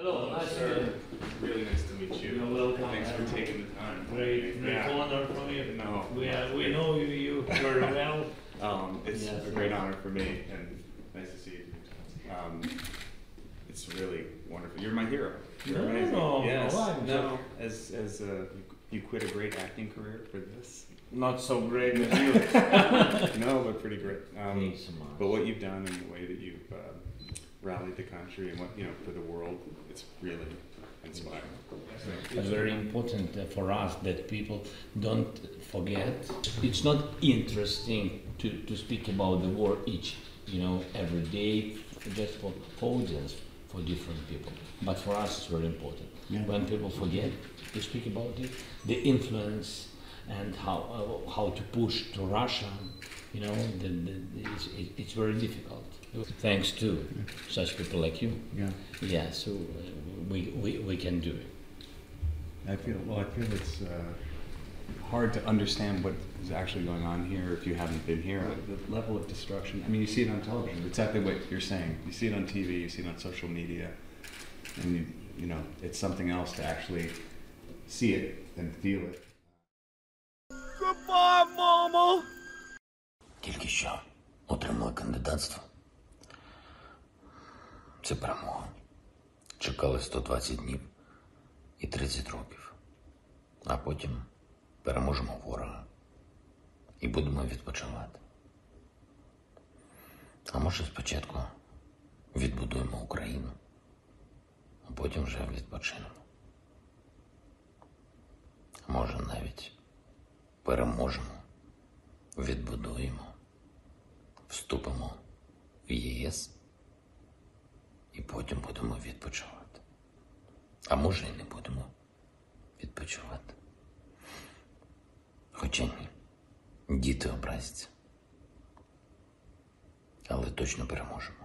Hello, nice to sir. meet you. Really nice to meet you. You're welcome. Thanks for taking the time. Great, great Yeah. honor for me. No. We, uh, we know you, you very well. Um, it's Yes. a great honor for me and nice to see you. Um, it's really wonderful. You're my hero. You're No, amazing. no, yes. no, no. As as uh, you, you quit a great acting career for this. Not so great as you. no, but pretty great. Um, Thanks so much. but what you've done and the way that you've uh, rallied the country and what you know for the world, it's really inspiring. It's very important uh, for us that people don't forget. It's not interesting to, to speak about the war each, you know, every day, just for audience, for different people. But for us, it's very important. Yeah. When people forget to speak about it, the influence and how uh, how to push to Russia, you know, the, the, it's, it- it's very difficult. Thanks to such people like you. Yeah. Yeah, so uh, we, we, we can do it. I feel well. I feel it's uh, hard to understand what is actually going on here if you haven't been here. The level of destruction. I mean, you see it on television. Exactly what you're saying. You see it on TV. You see it on social media, and you you know it's something else to actually see it and feel it. Тільки що отримали кандидатство. Це перемога. Чекали 120 днів і 30 років. А потім переможемо ворога і будемо відпочивати. А може спочатку відбудуємо Україну, а потім вже відпочинемо. Може навіть переможемо відбудуємо, вступимо в ЄС і потім будемо відпочивати. А може і не будемо відпочивати. Хоча ні, діти образяться. Але точно переможемо.